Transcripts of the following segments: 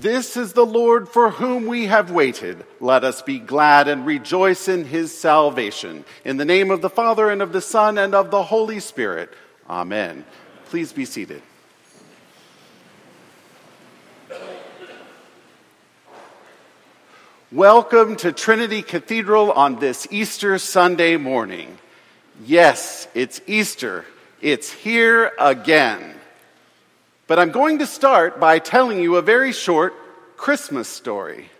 This is the Lord for whom we have waited. Let us be glad and rejoice in his salvation. In the name of the Father, and of the Son, and of the Holy Spirit. Amen. Please be seated. Welcome to Trinity Cathedral on this Easter Sunday morning. Yes, it's Easter. It's here again. But I'm going to start by telling you a very short Christmas story.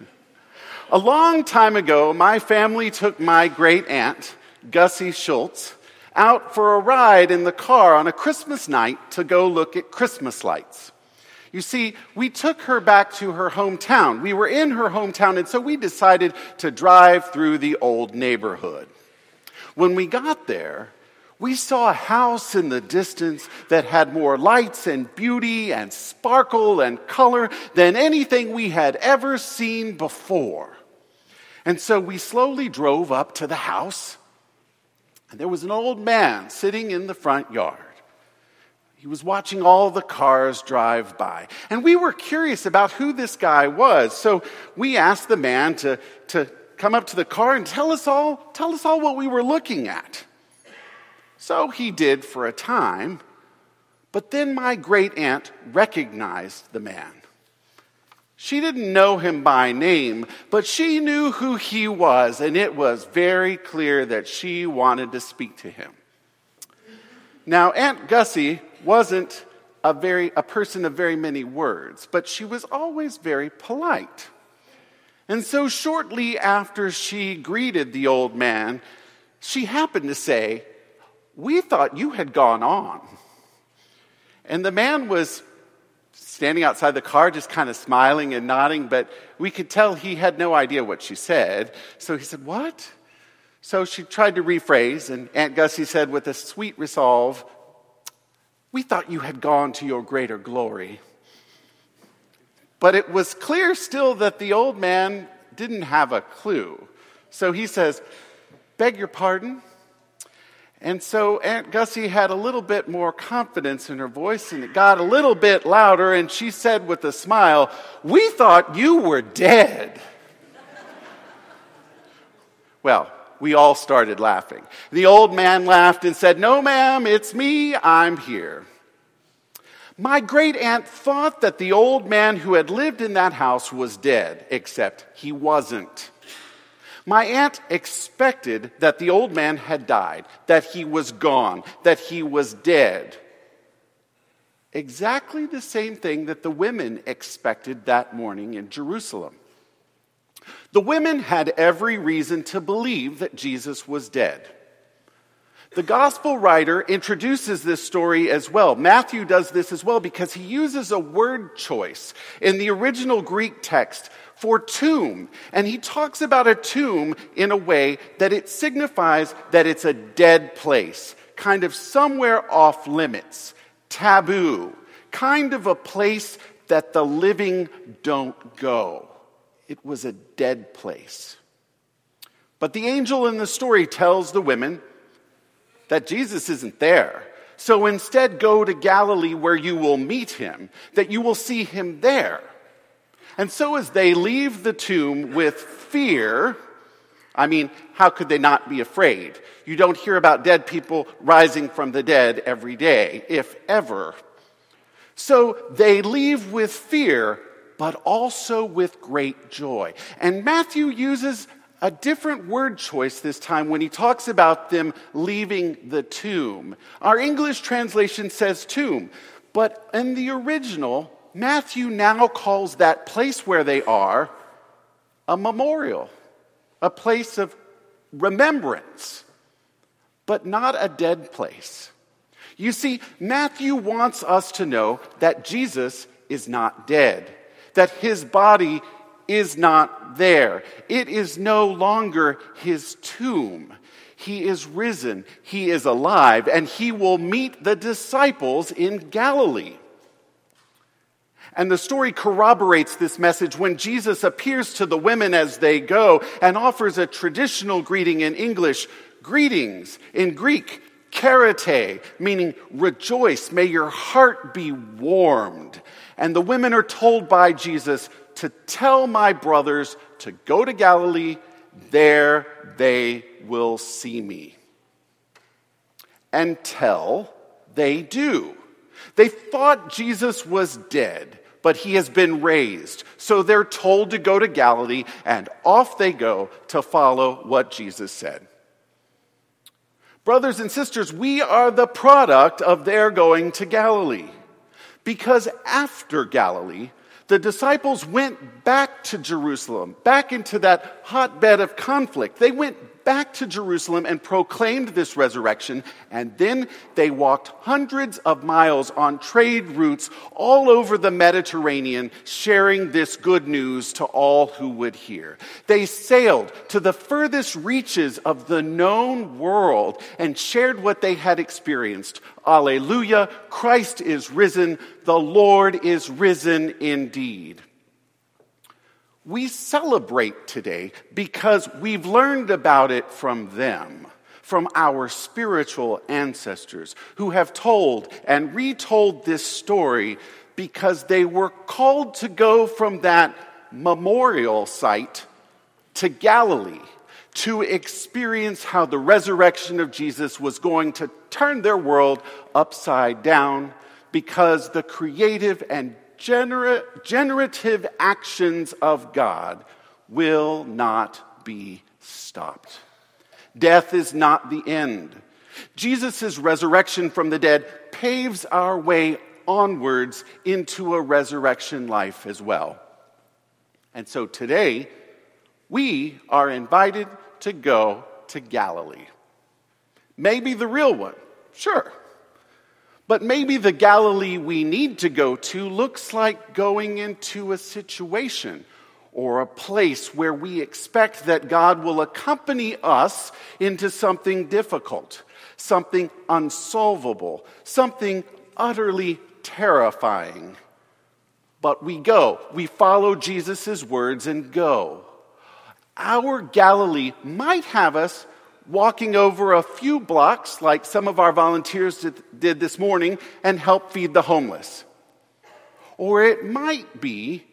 A long time ago, my family took my great aunt, Gussie Schultz, out for a ride in the car on a Christmas night to go look at Christmas lights. You see, we took her back to her hometown. We were in her hometown, and so we decided to drive through the old neighborhood. When we got there, we saw a house in the distance that had more lights and beauty and sparkle and color than anything we had ever seen before. And so we slowly drove up to the house, and there was an old man sitting in the front yard. He was watching all the cars drive by. And we were curious about who this guy was. So we asked the man to, to come up to the car and tell us all, tell us all what we were looking at. So he did for a time, but then my great aunt recognized the man. She didn't know him by name, but she knew who he was, and it was very clear that she wanted to speak to him. Now, Aunt Gussie wasn't a, very, a person of very many words, but she was always very polite. And so, shortly after she greeted the old man, she happened to say, we thought you had gone on. And the man was standing outside the car, just kind of smiling and nodding, but we could tell he had no idea what she said. So he said, What? So she tried to rephrase, and Aunt Gussie said with a sweet resolve, We thought you had gone to your greater glory. But it was clear still that the old man didn't have a clue. So he says, Beg your pardon? And so Aunt Gussie had a little bit more confidence in her voice and it got a little bit louder and she said with a smile, We thought you were dead. well, we all started laughing. The old man laughed and said, No, ma'am, it's me, I'm here. My great aunt thought that the old man who had lived in that house was dead, except he wasn't. My aunt expected that the old man had died, that he was gone, that he was dead. Exactly the same thing that the women expected that morning in Jerusalem. The women had every reason to believe that Jesus was dead. The gospel writer introduces this story as well. Matthew does this as well because he uses a word choice in the original Greek text for tomb. And he talks about a tomb in a way that it signifies that it's a dead place, kind of somewhere off limits, taboo, kind of a place that the living don't go. It was a dead place. But the angel in the story tells the women that Jesus isn't there. So instead, go to Galilee where you will meet him, that you will see him there. And so, as they leave the tomb with fear, I mean, how could they not be afraid? You don't hear about dead people rising from the dead every day, if ever. So they leave with fear, but also with great joy. And Matthew uses a different word choice this time when he talks about them leaving the tomb. Our English translation says tomb, but in the original, Matthew now calls that place where they are a memorial, a place of remembrance, but not a dead place. You see, Matthew wants us to know that Jesus is not dead, that his body is not there. It is no longer his tomb. He is risen, he is alive, and he will meet the disciples in Galilee. And the story corroborates this message when Jesus appears to the women as they go and offers a traditional greeting in English, greetings in Greek, chairete, meaning rejoice, may your heart be warmed. And the women are told by Jesus to tell my brothers to go to Galilee, there they will see me. And tell they do. They thought Jesus was dead, but he has been raised. So they're told to go to Galilee, and off they go to follow what Jesus said. Brothers and sisters, we are the product of their going to Galilee. Because after Galilee, the disciples went back to Jerusalem, back into that hotbed of conflict. They went back to Jerusalem and proclaimed this resurrection, and then they walked hundreds of miles on trade routes all over the Mediterranean, sharing this good news to all who would hear. They sailed to the furthest reaches of the known world and shared what they had experienced. Alleluia, Christ is risen, the Lord is risen indeed we celebrate today because we've learned about it from them, from our spiritual ancestors who have told and retold this story because they were called to go from that memorial site to Galilee to experience how the resurrection of Jesus was going to turn their world upside down because the creative and generative actions of God will not be stopped. Death is not the end. Jesus' resurrection from the dead paves our way onwards into a resurrection life as well. And so today, we are invited to go to Galilee. Maybe the real one, sure. But maybe the Galilee we need to go to looks like going into a situation or a place where we expect that God will accompany us into something difficult, something unsolvable, something utterly terrifying. But we go, we follow Jesus' words and go. Our Galilee might have us walking over a few blocks, like some of our volunteers did this morning, and help feed the homeless. Or it might be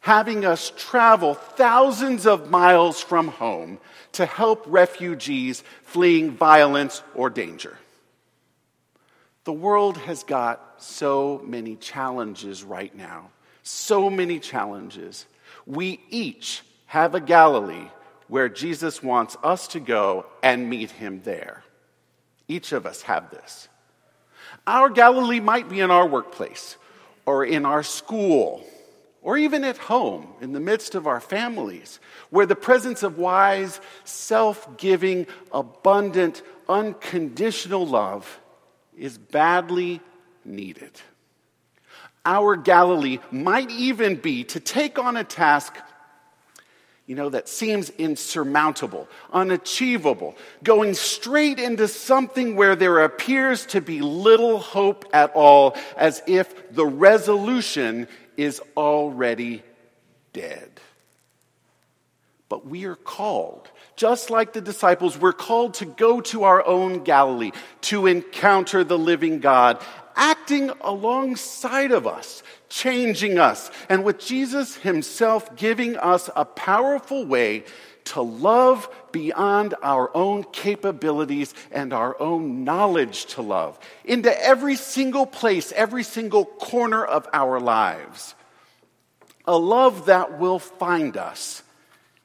having us travel thousands of miles from home to help refugees fleeing violence or danger. The world has got so many challenges right now, so many challenges. We each have a Galilee where Jesus wants us to go and meet him there. Each of us have this. Our Galilee might be in our workplace or in our school or even at home in the midst of our families, where the presence of wise, self giving, abundant, unconditional love is badly needed. Our Galilee might even be to take on a task you know, that seems insurmountable, unachievable, going straight into something where there appears to be little hope at all, as if the resolution is already dead. But we are called, just like the disciples, we're called to go to our own Galilee, to encounter the living God, acting alongside of us, changing us, and with Jesus Himself giving us a powerful way to love beyond our own capabilities and our own knowledge to love into every single place, every single corner of our lives. A love that will find us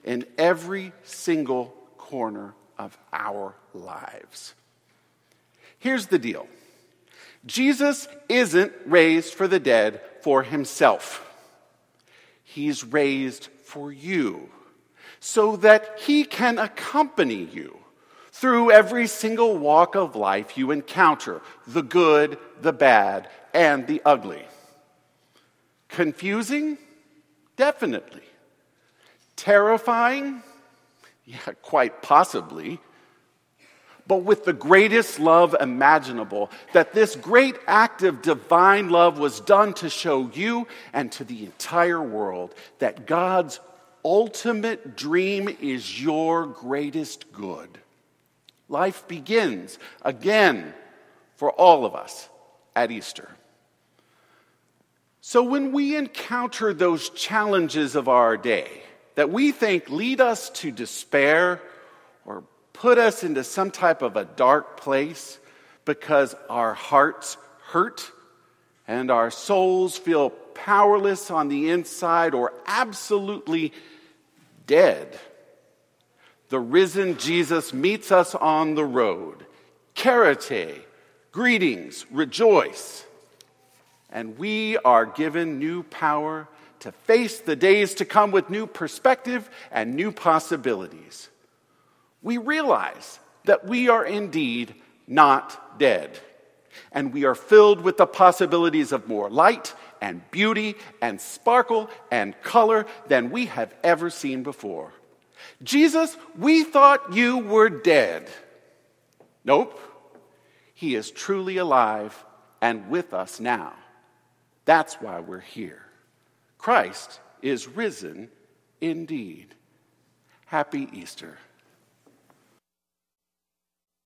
in every single corner of our lives. Here's the deal Jesus isn't raised for the dead for himself. He's raised for you so that he can accompany you through every single walk of life you encounter the good, the bad, and the ugly. Confusing? Definitely. Terrifying? Yeah, quite possibly but with the greatest love imaginable. That this great act of divine love was done to show you and to the entire world that God's ultimate dream is your greatest good. Life begins again for all of us at Easter. So when we encounter those challenges of our day that we think lead us to despair or put us into some type of a dark place because our hearts hurt and our souls feel powerless on the inside or absolutely dead, the risen Jesus meets us on the road. Chairete, greetings, rejoice. And we are given new power to face the days to come with new perspective and new possibilities. We realize that we are indeed not dead, and we are filled with the possibilities of more light and beauty and sparkle and color than we have ever seen before. Jesus, we thought you were dead. Nope. He is truly alive and with us now. That's why we're here. Christ is risen indeed. Happy Easter.